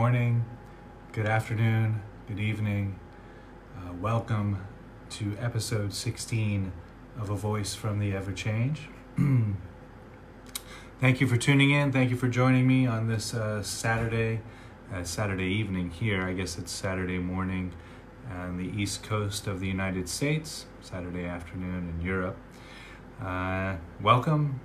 good morning, good afternoon, good evening. Uh, welcome to episode 16 of A Voice from the Ever Change. Thank you for tuning in. Thank you for joining me on this uh, Saturday, uh, Saturday evening here. I guess it's Saturday morning on the east coast of the United States, Saturday afternoon in Europe. Uh, welcome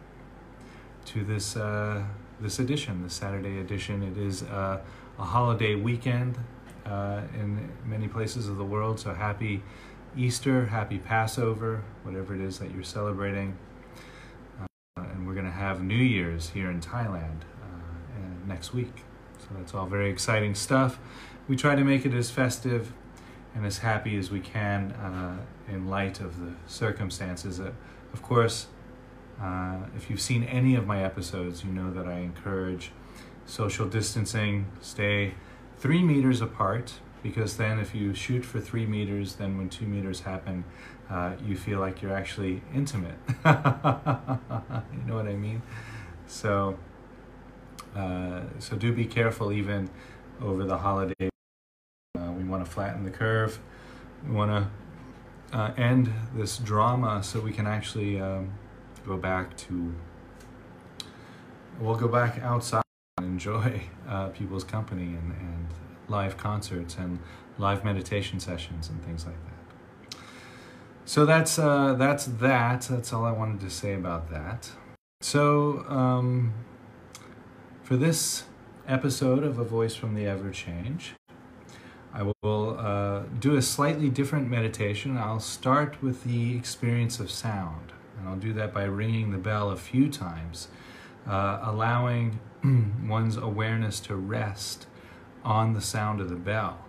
to this uh, this edition, the Saturday edition. It is uh, a holiday weekend uh, in many places of the world. So happy Easter, happy Passover, whatever it is that you're celebrating. Uh, and we're going to have New Year's here in Thailand uh, next week. So that's all very exciting stuff. We try to make it as festive and as happy as we can uh, in light of the circumstances. Uh, of course, uh, if you've seen any of my episodes, you know that I encourage social distancing, stay three meters apart, because then if you shoot for three meters, then when two meters happen, uh, you feel like you're actually intimate. you know what I mean? So, uh, so do be careful even over the holiday. Uh, we want to flatten the curve. We want to uh, end this drama so we can actually um, go back to we'll go back outside enjoy uh, people's company and, and live concerts and live meditation sessions and things like that. So that's uh, that's that. That's all I wanted to say about that. So um, for this episode of A Voice from the Ever Change, I will uh, do a slightly different meditation. I'll start with the experience of sound. And I'll do that by ringing the bell a few times, uh, allowing one's awareness to rest on the sound of the bell.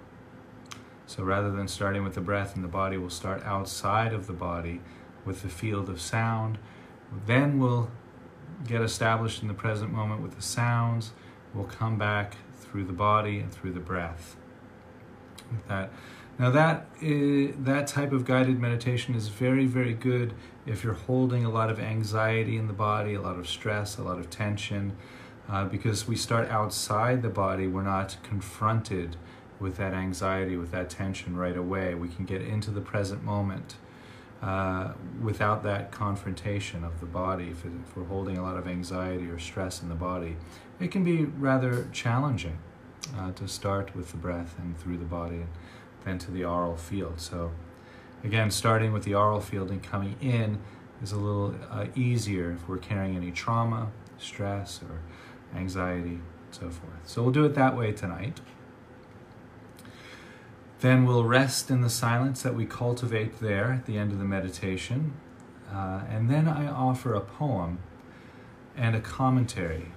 So rather than starting with the breath and the body, we'll start outside of the body with the field of sound. Then we'll get established in the present moment with the sounds. We'll come back through the body and through the breath. With that. Now that is, that type of guided meditation is very, very good if you're holding a lot of anxiety in the body, a lot of stress, a lot of tension, uh, because we start outside the body, we're not confronted with that anxiety, with that tension right away. We can get into the present moment uh, without that confrontation of the body. If, if, we're holding a lot of anxiety or stress in the body, it can be rather challenging uh, to start with the breath and through the body and then to the aural field. So Again, starting with the aural field and coming in is a little uh, easier if we're carrying any trauma, stress, or anxiety, so forth. So we'll do it that way tonight. Then we'll rest in the silence that we cultivate there at the end of the meditation. Uh, and then I offer a poem and a commentary.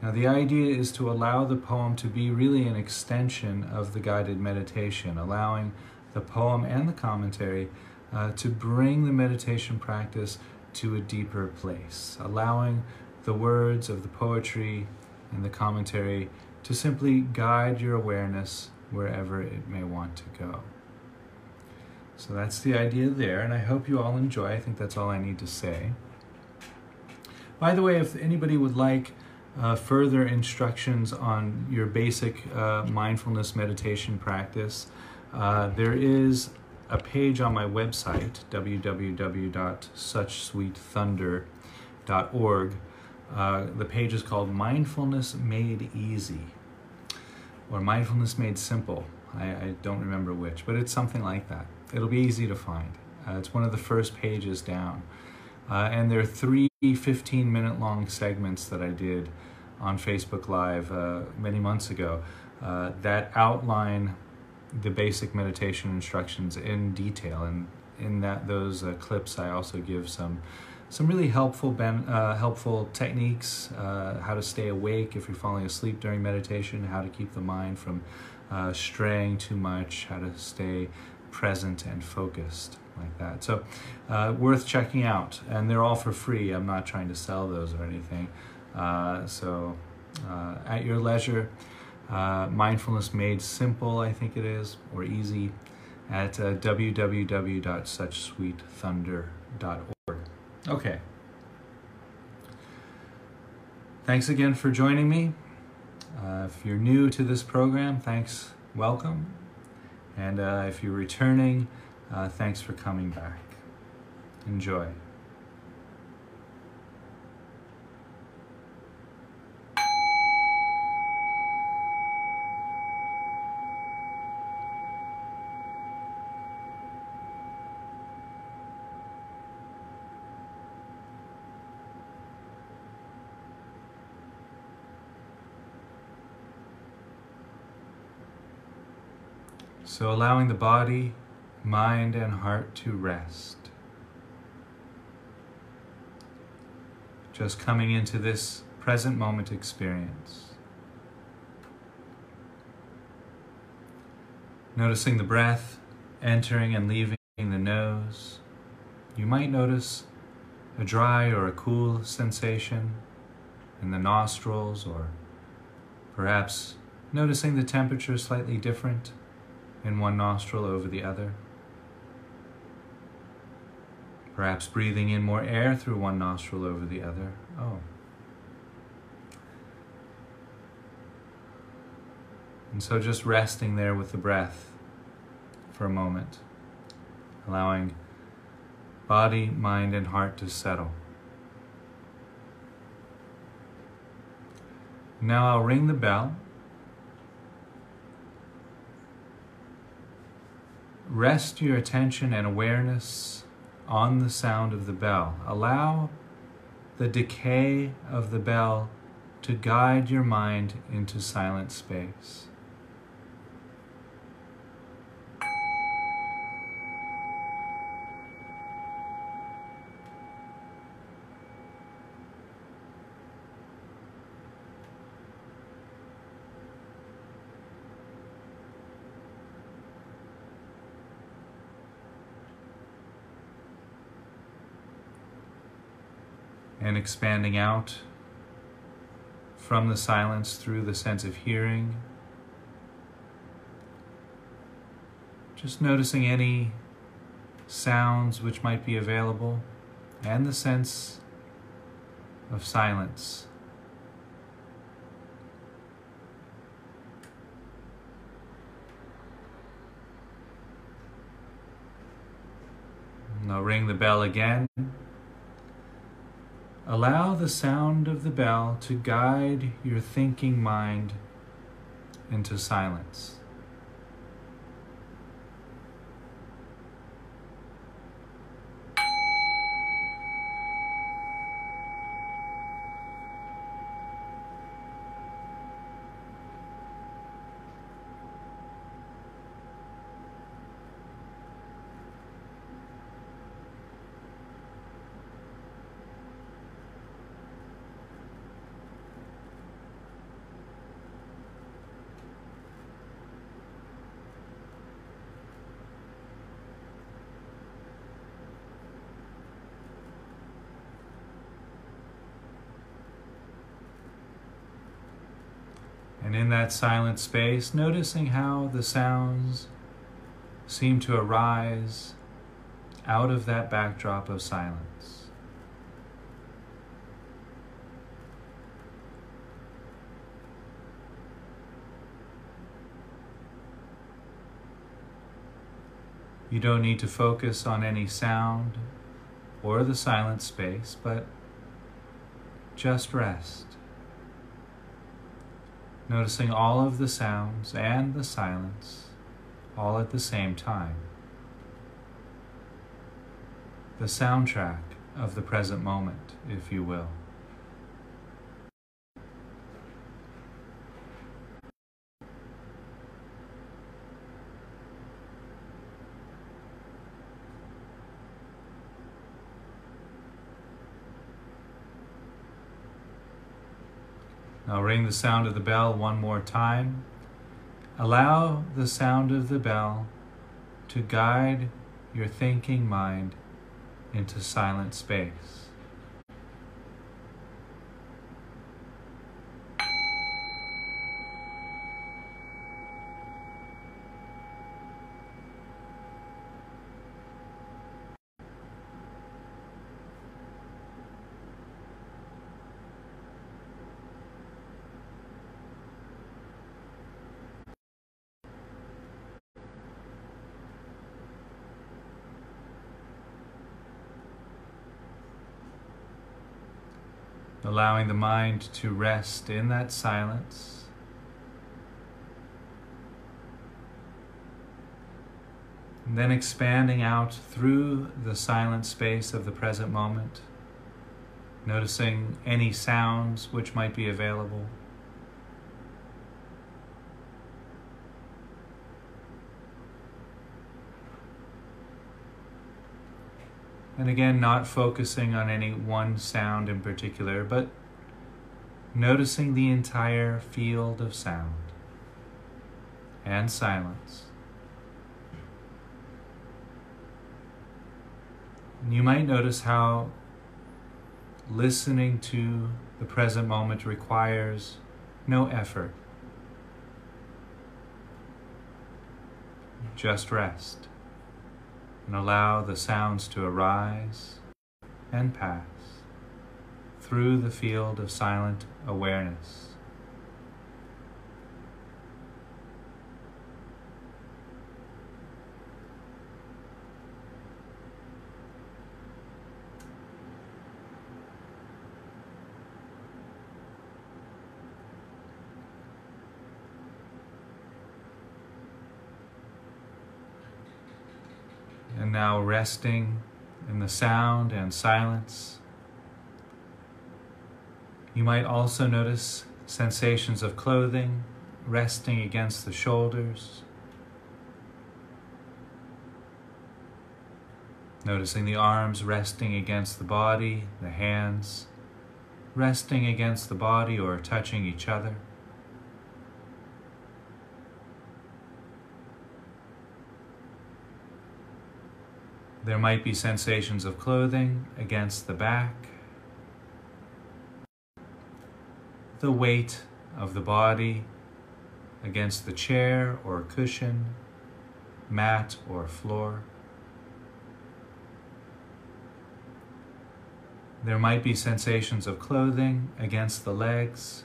Now, the idea is to allow the poem to be really an extension of the guided meditation, allowing the poem and the commentary uh, to bring the meditation practice to a deeper place, allowing the words of the poetry and the commentary to simply guide your awareness wherever it may want to go. So that's the idea there, and I hope you all enjoy. I think that's all I need to say. By the way, if anybody would like uh, further instructions on your basic uh, mindfulness meditation practice, uh, there is a page on my website, www.suchsweetthunder.org. Uh, the page is called Mindfulness Made Easy or Mindfulness Made Simple. I, I, don't remember which, but it's something like that. It'll be easy to find. Uh, it's one of the first pages down. Uh, and there are three 15 minute long segments that I did on Facebook Live uh, many months ago uh, that outline the basic meditation instructions in detail. And in that those uh, clips, I also give some some really helpful ben, uh, helpful techniques, uh, how to stay awake if you're falling asleep during meditation, how to keep the mind from uh, straying too much, how to stay present and focused like that. So uh, worth checking out, and they're all for free. I'm not trying to sell those or anything. Uh, so at your leisure. Uh, mindfulness Made Simple, I think it is, or easy, at uh, www.suchsweetthunder.org. Okay. Thanks again for joining me. Uh, if you're new to this program, thanks, welcome. And uh, if you're returning, uh, thanks for coming back. Enjoy. So, allowing the body, mind, and heart to rest. Just coming into this present moment experience. Noticing the breath entering and leaving the nose. You might notice a dry or a cool sensation in the nostrils, or perhaps noticing the temperature slightly different in one nostril over the other. Perhaps breathing in more air through one nostril over the other. Oh. And so just resting there with the breath for a moment, allowing body, mind, and heart to settle. Now I'll ring the bell. Rest your attention and awareness on the sound of the bell. Allow the decay of the bell to guide your mind into silent space. And expanding out from the silence through the sense of hearing. Just noticing any sounds which might be available and the sense of silence. And I'll ring the bell again. Allow the sound of the bell to guide your thinking mind into silence. And in that silent space, noticing how the sounds seem to arise out of that backdrop of silence. You don't need to focus on any sound or the silent space, but just rest noticing all of the sounds and the silence all at the same time. The soundtrack of the present moment, if you will. Now ring the sound of the bell one more time. Allow the sound of the bell to guide your thinking mind into silent space. Allowing the mind to rest in that silence. And then expanding out through the silent space of the present moment, noticing any sounds which might be available. And again, not focusing on any one sound in particular, but noticing the entire field of sound. And silence. And you might notice how listening to the present moment requires no effort, just rest and allow the sounds to arise and pass through the field of silent awareness. And now resting in the sound and silence. You might also notice sensations of clothing resting against the shoulders. Noticing the arms resting against the body, the hands resting against the body or touching each other. There might be sensations of clothing against the back, the weight of the body against the chair or cushion, mat or floor. There might be sensations of clothing against the legs,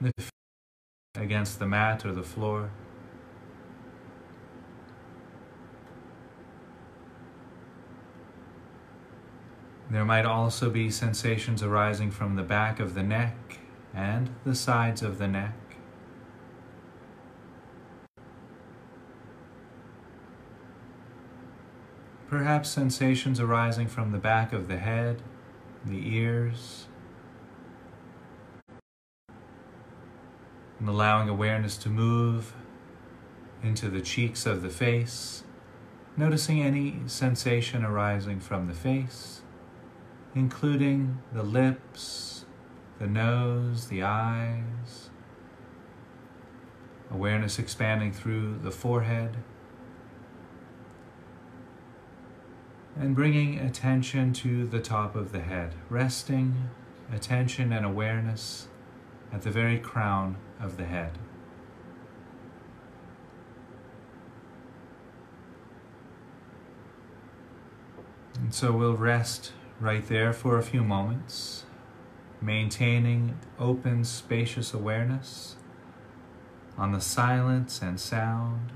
the against the mat or the floor. There might also be sensations arising from the back of the neck and the sides of the neck. Perhaps sensations arising from the back of the head, the ears, and allowing awareness to move into the cheeks of the face, noticing any sensation arising from the face including the lips, the nose, the eyes, awareness expanding through the forehead, and bringing attention to the top of the head, resting attention and awareness at the very crown of the head. And so we'll rest right there for a few moments, maintaining open, spacious awareness on the silence and sound,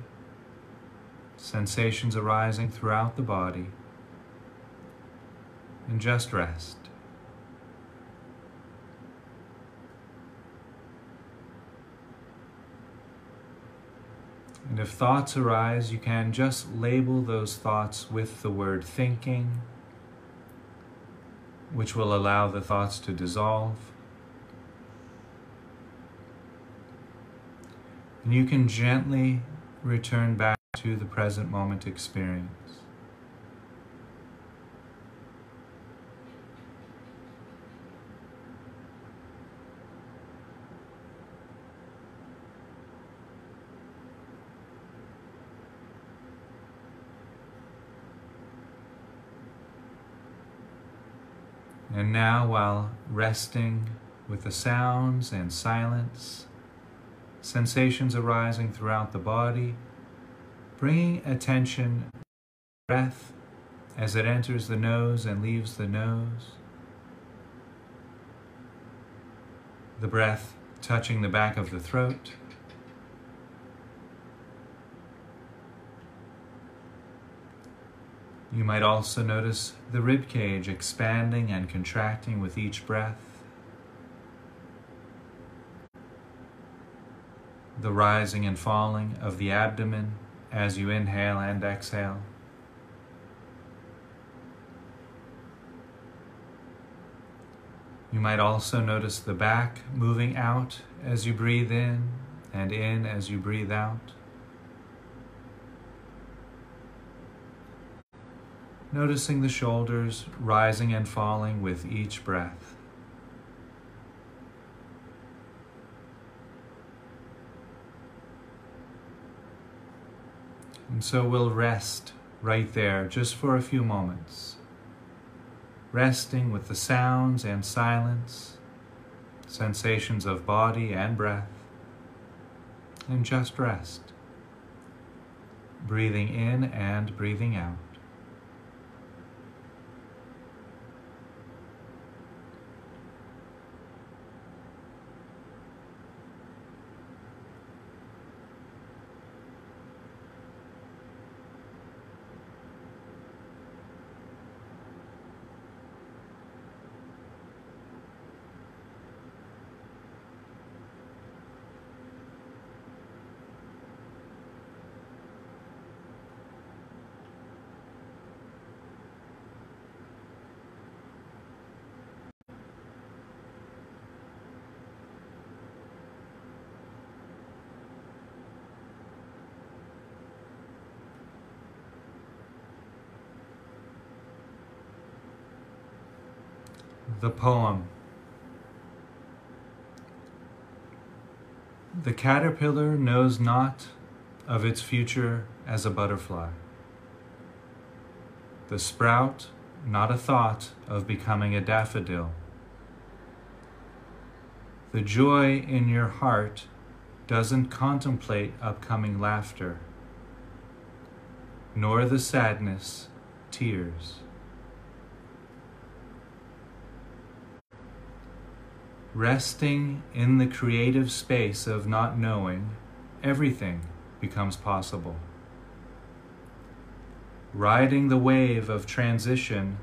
sensations arising throughout the body, and just rest. And if thoughts arise, you can just label those thoughts with the word thinking which will allow the thoughts to dissolve. And you can gently return back to the present moment experience. And now, while resting with the sounds and silence, sensations arising throughout the body, bringing attention to breath as it enters the nose and leaves the nose. The breath touching the back of the throat. You might also notice the rib cage expanding and contracting with each breath. The rising and falling of the abdomen as you inhale and exhale. You might also notice the back moving out as you breathe in and in as you breathe out. Noticing the shoulders rising and falling with each breath. And so we'll rest right there just for a few moments resting with the sounds and silence, sensations of body and breath, and just rest, breathing in and breathing out. The poem. The caterpillar knows not of its future as a butterfly. The sprout, not a thought of becoming a daffodil. The joy in your heart doesn't contemplate upcoming laughter, nor the sadness, tears. Resting in the creative space of not knowing, everything becomes possible. Riding the wave of transition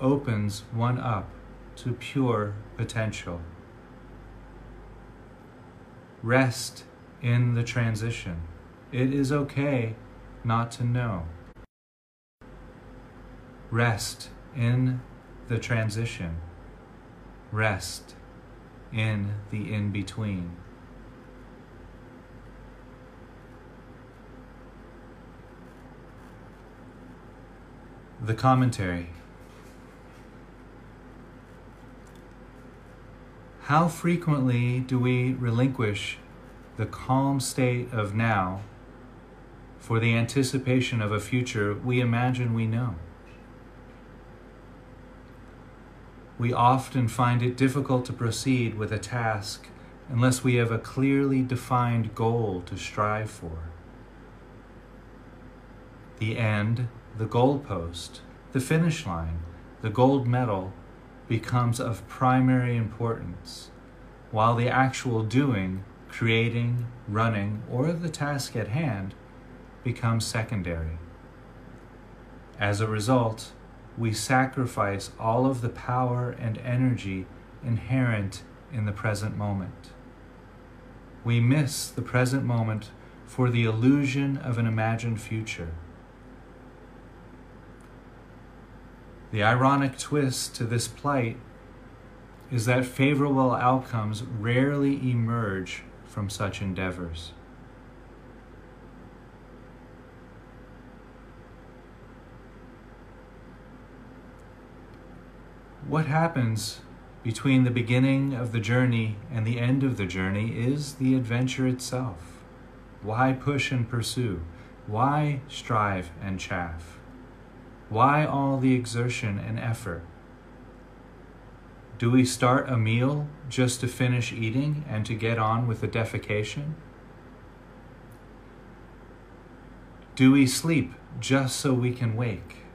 opens one up to pure potential. Rest in the transition. It is okay not to know. Rest in the transition. Rest in the in between. The commentary. How frequently do we relinquish the calm state of now for the anticipation of a future we imagine we know? We often find it difficult to proceed with a task unless we have a clearly defined goal to strive for. The end, the goalpost, the finish line, the gold medal becomes of primary importance, while the actual doing, creating, running, or the task at hand becomes secondary. As a result, we sacrifice all of the power and energy inherent in the present moment. We miss the present moment for the illusion of an imagined future. The ironic twist to this plight is that favorable outcomes rarely emerge from such endeavors. What happens between the beginning of the journey and the end of the journey is the adventure itself. Why push and pursue? Why strive and chaff? Why all the exertion and effort? Do we start a meal just to finish eating and to get on with the defecation? Do we sleep just so we can wake?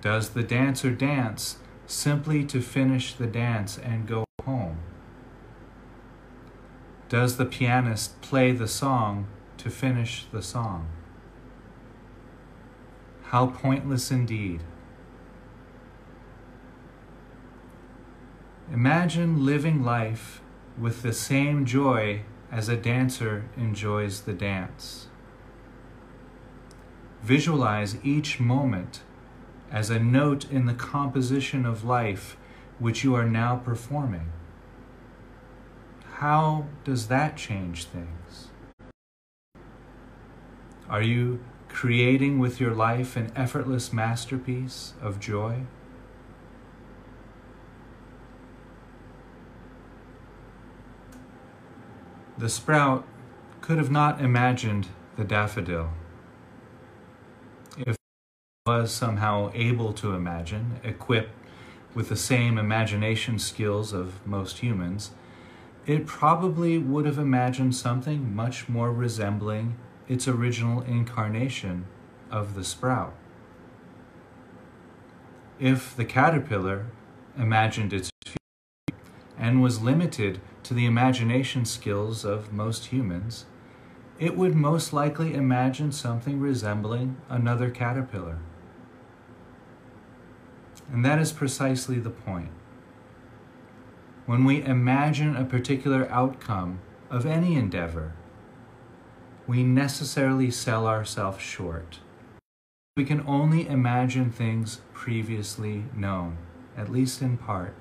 Does the dancer dance simply to finish the dance and go home? Does the pianist play the song to finish the song? How pointless indeed. Imagine living life with the same joy as a dancer enjoys the dance. Visualize each moment as a note in the composition of life which you are now performing. How does that change things? Are you creating with your life an effortless masterpiece of joy? The sprout could have not imagined the daffodil. Was somehow able to imagine, equipped with the same imagination skills of most humans, it probably would have imagined something much more resembling its original incarnation of the sprout. If the caterpillar imagined its future and was limited to the imagination skills of most humans, it would most likely imagine something resembling another caterpillar. And that is precisely the point. When we imagine a particular outcome of any endeavor, we necessarily sell ourselves short. We can only imagine things previously known, at least in part.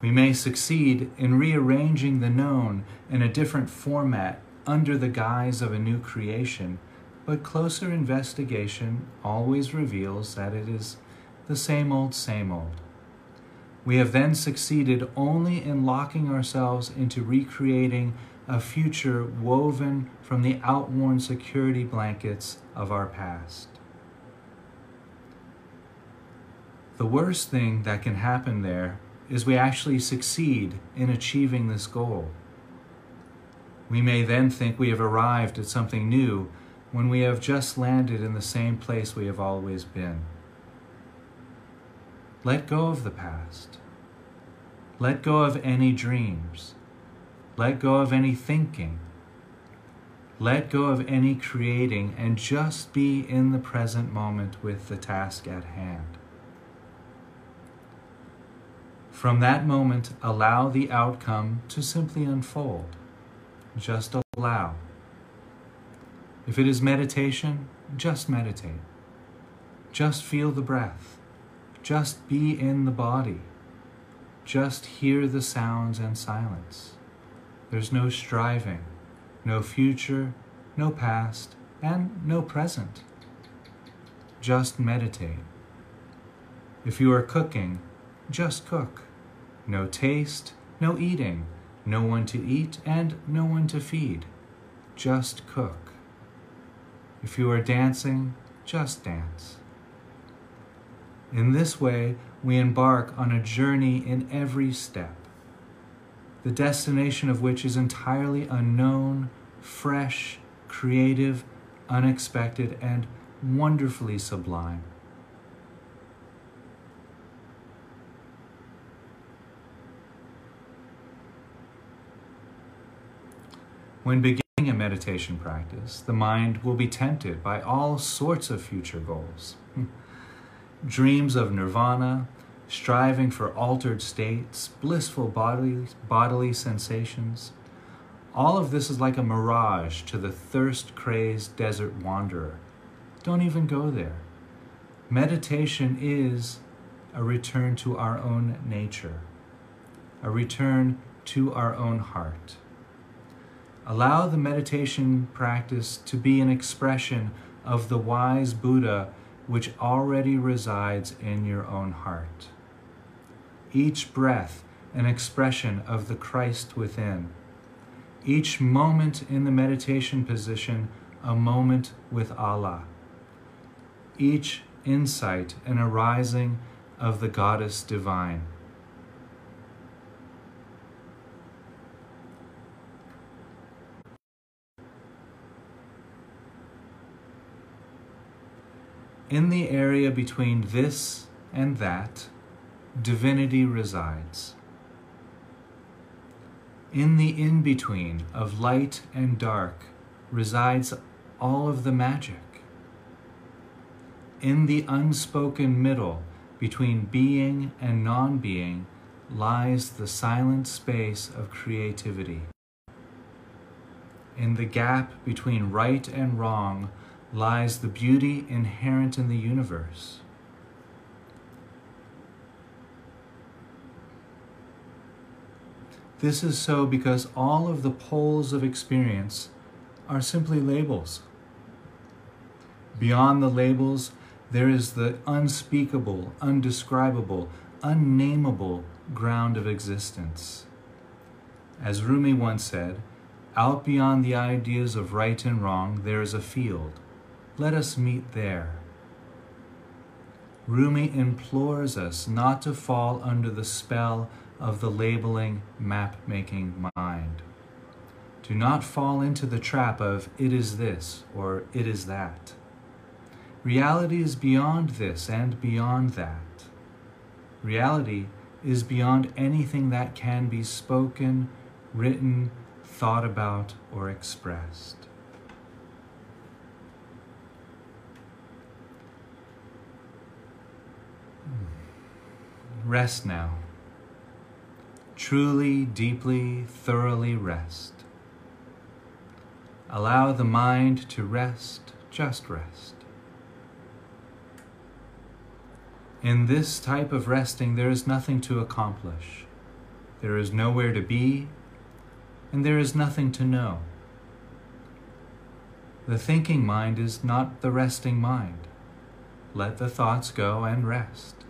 We may succeed in rearranging the known in a different format under the guise of a new creation, but closer investigation always reveals that it is the same old, same old. We have then succeeded only in locking ourselves into recreating a future woven from the outworn security blankets of our past. The worst thing that can happen there is we actually succeed in achieving this goal. We may then think we have arrived at something new when we have just landed in the same place we have always been. Let go of the past. Let go of any dreams. Let go of any thinking. Let go of any creating and just be in the present moment with the task at hand. From that moment, allow the outcome to simply unfold. Just allow. If it is meditation, just meditate. Just feel the breath. Just be in the body. Just hear the sounds and silence. There's no striving, no future, no past, and no present. Just meditate. If you are cooking, just cook. No taste, no eating, no one to eat, and no one to feed. Just cook. If you are dancing, just dance. In this way, we embark on a journey in every step, the destination of which is entirely unknown, fresh, creative, unexpected, and wonderfully sublime. When beginning a meditation practice, the mind will be tempted by all sorts of future goals. Dreams of nirvana, striving for altered states, blissful bodily, bodily sensations. All of this is like a mirage to the thirst crazed desert wanderer. Don't even go there. Meditation is a return to our own nature, a return to our own heart. Allow the meditation practice to be an expression of the wise Buddha which already resides in your own heart. Each breath, an expression of the Christ within. Each moment in the meditation position, a moment with Allah. Each insight, an arising of the Goddess divine. In the area between this and that, divinity resides. In the in between of light and dark resides all of the magic. In the unspoken middle between being and non being lies the silent space of creativity. In the gap between right and wrong lies the beauty inherent in the universe. This is so because all of the poles of experience are simply labels. Beyond the labels, there is the unspeakable, undescribable, unnameable ground of existence. As Rumi once said, out beyond the ideas of right and wrong, there is a field. Let us meet there. Rumi implores us not to fall under the spell of the labeling, map making mind. Do not fall into the trap of it is this or it is that. Reality is beyond this and beyond that. Reality is beyond anything that can be spoken, written, thought about, or expressed. Rest now truly, deeply, thoroughly rest. Allow the mind to rest, just rest. In this type of resting, there is nothing to accomplish. There is nowhere to be, and there is nothing to know. The thinking mind is not the resting mind. Let the thoughts go and rest.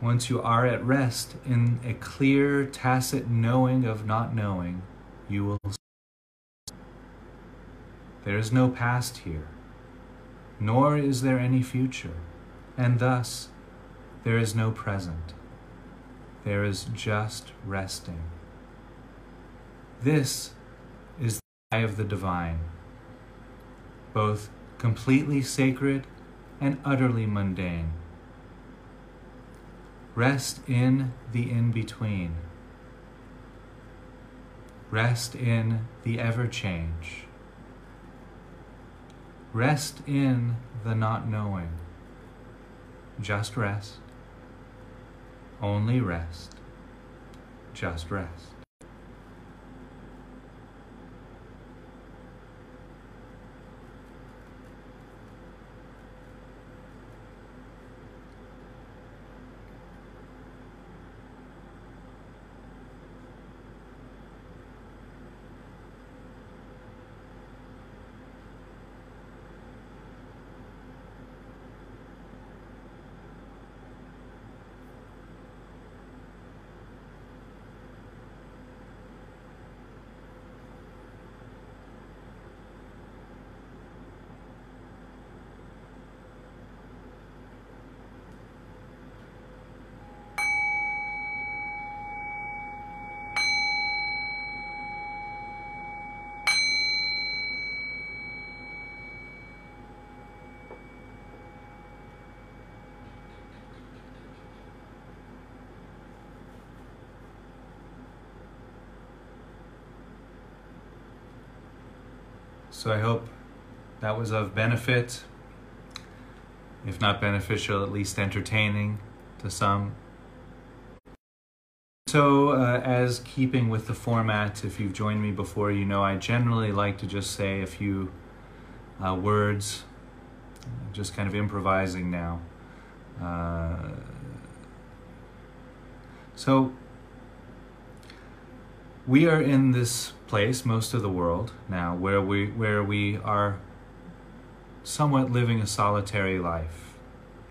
Once you are at rest in a clear, tacit knowing of not knowing, you will. There is no past here, nor is there any future, and thus there is no present. There is just resting. This is the eye of the divine, both completely sacred and utterly mundane. Rest in the in between. Rest in the ever change. Rest in the not knowing. Just rest. Only rest. Just rest. So I hope that was of benefit, if not beneficial, at least entertaining to some. So, uh, as keeping with the format, if you've joined me before, you know I generally like to just say a few uh, words, just kind of improvising now. Uh, so, we are in this place, most of the world now, where we where we are somewhat living a solitary life,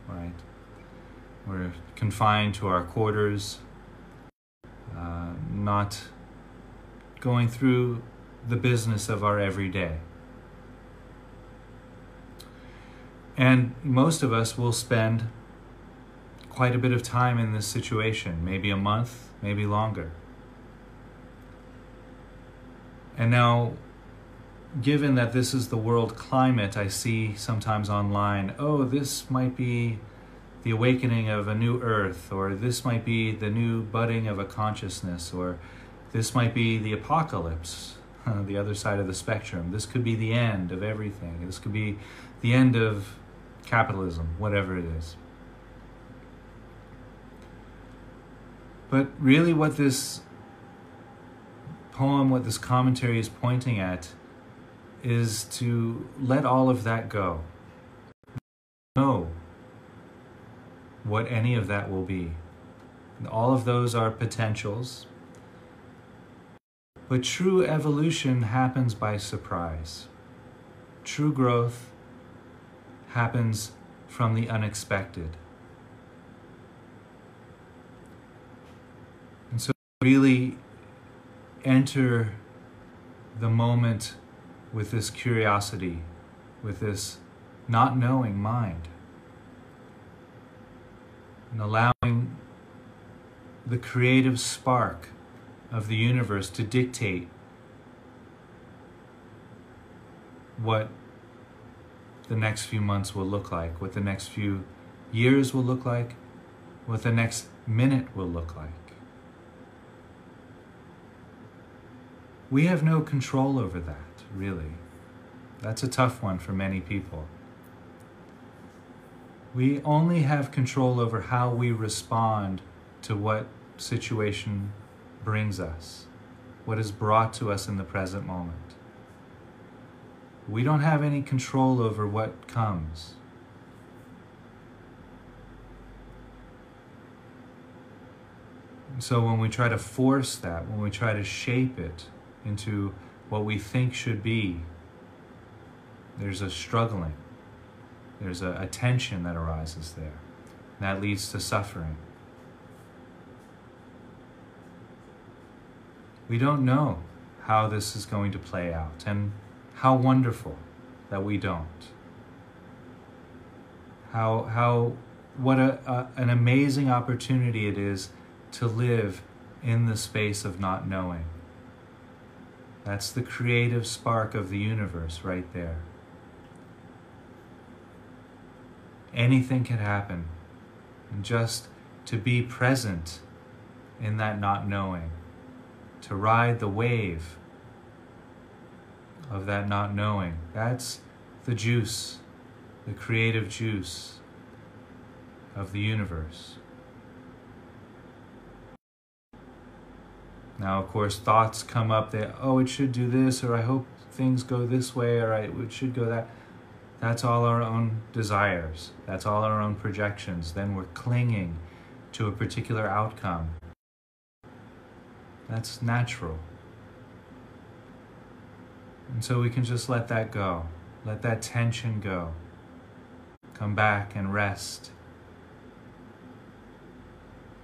right? We're confined to our quarters, uh, not going through the business of our everyday. And most of us will spend quite a bit of time in this situation, maybe a month, maybe longer. And now, given that this is the world climate, I see sometimes online, oh, this might be the awakening of a new earth, or this might be the new budding of a consciousness, or this might be the apocalypse. the other side of the spectrum. This could be the end of everything. This could be the end of capitalism, whatever it is. But really, what this poem, what this commentary is pointing at, is to let all of that go. Know what any of that will be. All of those are potentials. But true evolution happens by surprise. True growth happens from the unexpected. And so, really enter the moment with this curiosity, with this not knowing mind, and allowing the creative spark of the universe to dictate what the next few months will look like, what the next few years will look like, what the next minute will look like. We have no control over that, really. That's a tough one for many people. We only have control over how we respond to what situation brings us, what is brought to us in the present moment. We don't have any control over what comes. So when we try to force that, when we try to shape it into what we think should be, there's a struggling. There's a, a tension that arises there. that leads to suffering. We don't know how this is going to play out, and how wonderful that we don't. How, how what a, a, an amazing opportunity it is to live in the space of not knowing. That's the creative spark of the universe right there. Anything can happen. And just to be present in that not knowing to ride the wave of that not knowing. That's the juice, the creative juice of the universe. Now, of course, thoughts come up that, oh, it should do this, or I hope things go this way, or I it should go that. That's all our own desires. That's all our own projections. Then we're clinging to a particular outcome. That's natural. And so we can just let that go. Let that tension go. Come back and rest.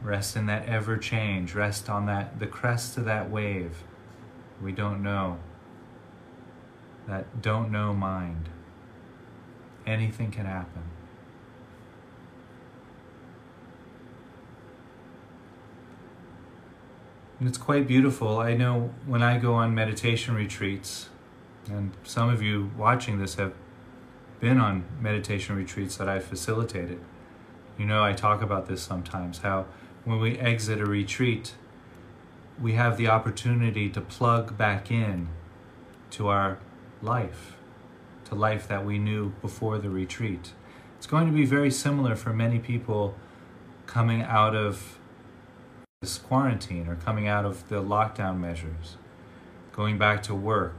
Rest in that ever change. Rest on that the crest of that wave. We don't know. That don't know mind. Anything can happen. And it's quite beautiful. I know when I go on meditation retreats, and some of you watching this have been on meditation retreats that I've facilitated. You know, I talk about this sometimes how when we exit a retreat, we have the opportunity to plug back in to our life, to life that we knew before the retreat. It's going to be very similar for many people coming out of this quarantine or coming out of the lockdown measures, going back to work,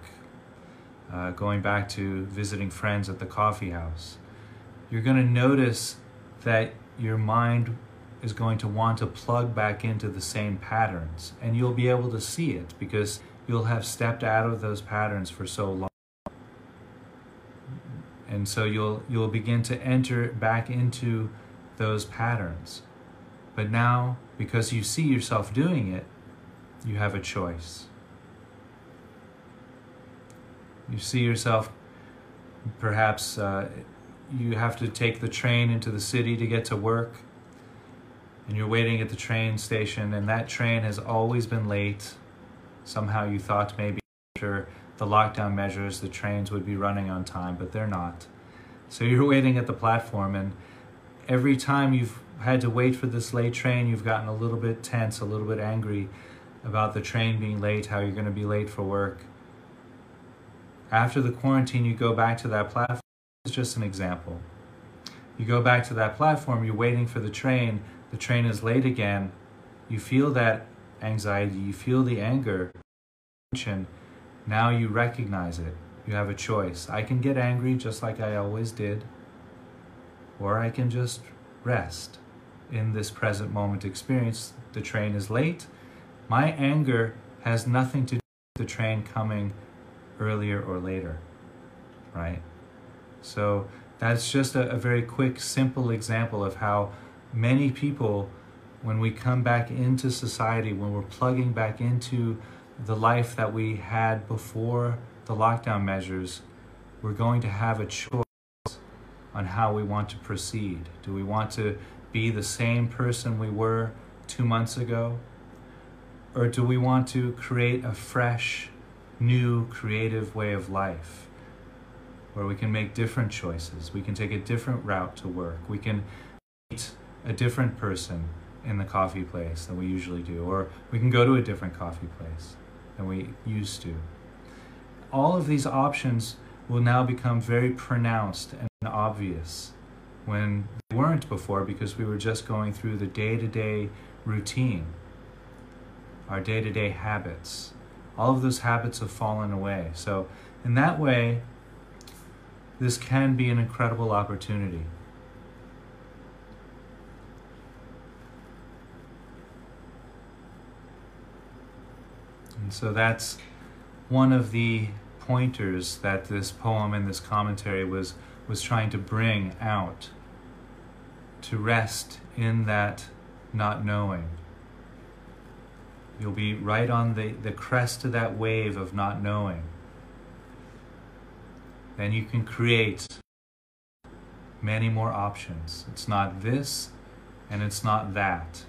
uh, going back to visiting friends at the coffee house, you're going to notice that your mind is going to want to plug back into the same patterns. And you'll be able to see it because you'll have stepped out of those patterns for so long. And so you'll you'll begin to enter back into those patterns. But now, because you see yourself doing it, you have a choice. You see yourself, perhaps uh, you have to take the train into the city to get to work, and you're waiting at the train station, and that train has always been late. Somehow you thought maybe after the lockdown measures the trains would be running on time, but they're not. So you're waiting at the platform, and every time you've had to wait for this late train, you've gotten a little bit tense, a little bit angry about the train being late, how you're going to be late for work. After the quarantine, you go back to that platform. It's just an example. You go back to that platform, you're waiting for the train, the train is late again. You feel that anxiety, you feel the anger, now you recognize it. You have a choice. I can get angry just like I always did, or I can just rest in this present moment experience. The train is late. My anger has nothing to do with the train coming earlier or later, right? So that's just a, a very quick, simple example of how many people, when we come back into society, when we're plugging back into the life that we had before the lockdown measures, we're going to have a choice on how we want to proceed. Do we want to be the same person we were two months ago? Or do we want to create a fresh, new, creative way of life where we can make different choices? We can take a different route to work. We can meet a different person in the coffee place than we usually do, or we can go to a different coffee place than we used to. All of these options will now become very pronounced and obvious when they weren't before because we were just going through the day to day routine, our day to day habits. All of those habits have fallen away. So, in that way, this can be an incredible opportunity. And so that's one of the pointers that this poem and this commentary was was trying to bring out to rest in that not knowing. You'll be right on the, the crest of that wave of not knowing. Then you can create many more options. It's not this and it's not that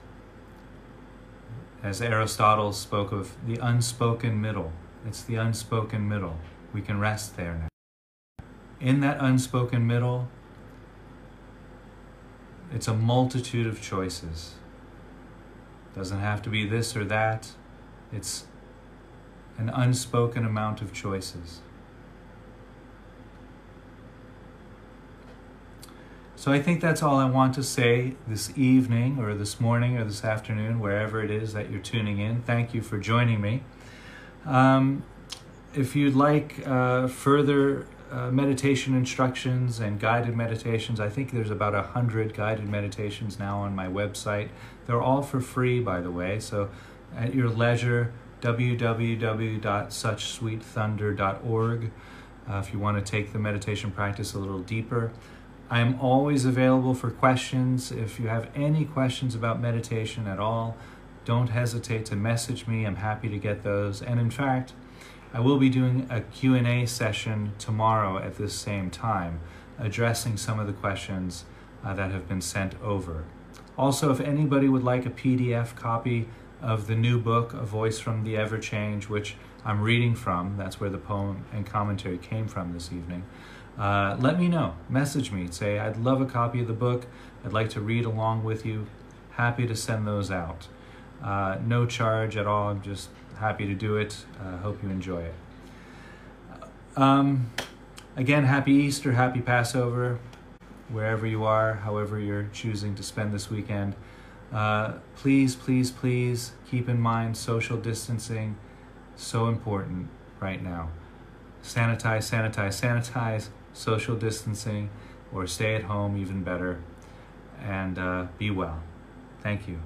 as Aristotle spoke of the unspoken middle. It's the unspoken middle. We can rest there now. In that unspoken middle, it's a multitude of choices. Doesn't have to be this or that. It's an unspoken amount of choices. So I think that's all I want to say this evening or this morning or this afternoon, wherever it is that you're tuning in. Thank you for joining me. Um, if you'd like uh, further uh, meditation instructions and guided meditations, I think there's about a hundred guided meditations now on my website. They're all for free, by the way. So at your leisure, www.suchsweetthunder.org. Uh, if you want to take the meditation practice a little deeper. I am always available for questions. If you have any questions about meditation at all, don't hesitate to message me. I'm happy to get those. And in fact, I will be doing a Q&A session tomorrow at this same time, addressing some of the questions uh, that have been sent over. Also, if anybody would like a PDF copy of the new book, A Voice from the Ever Change, which I'm reading from, that's where the poem and commentary came from this evening, uh, let me know. Message me. Say, I'd love a copy of the book. I'd like to read along with you. Happy to send those out. Uh, no charge at all. I'm just happy to do it. Uh, hope you enjoy it. Um, again, happy Easter, happy Passover, wherever you are, however you're choosing to spend this weekend. Uh, please, please, please keep in mind social distancing. So important right now. Sanitize, sanitize, sanitize social distancing, or stay at home, even better, and uh, be well. Thank you.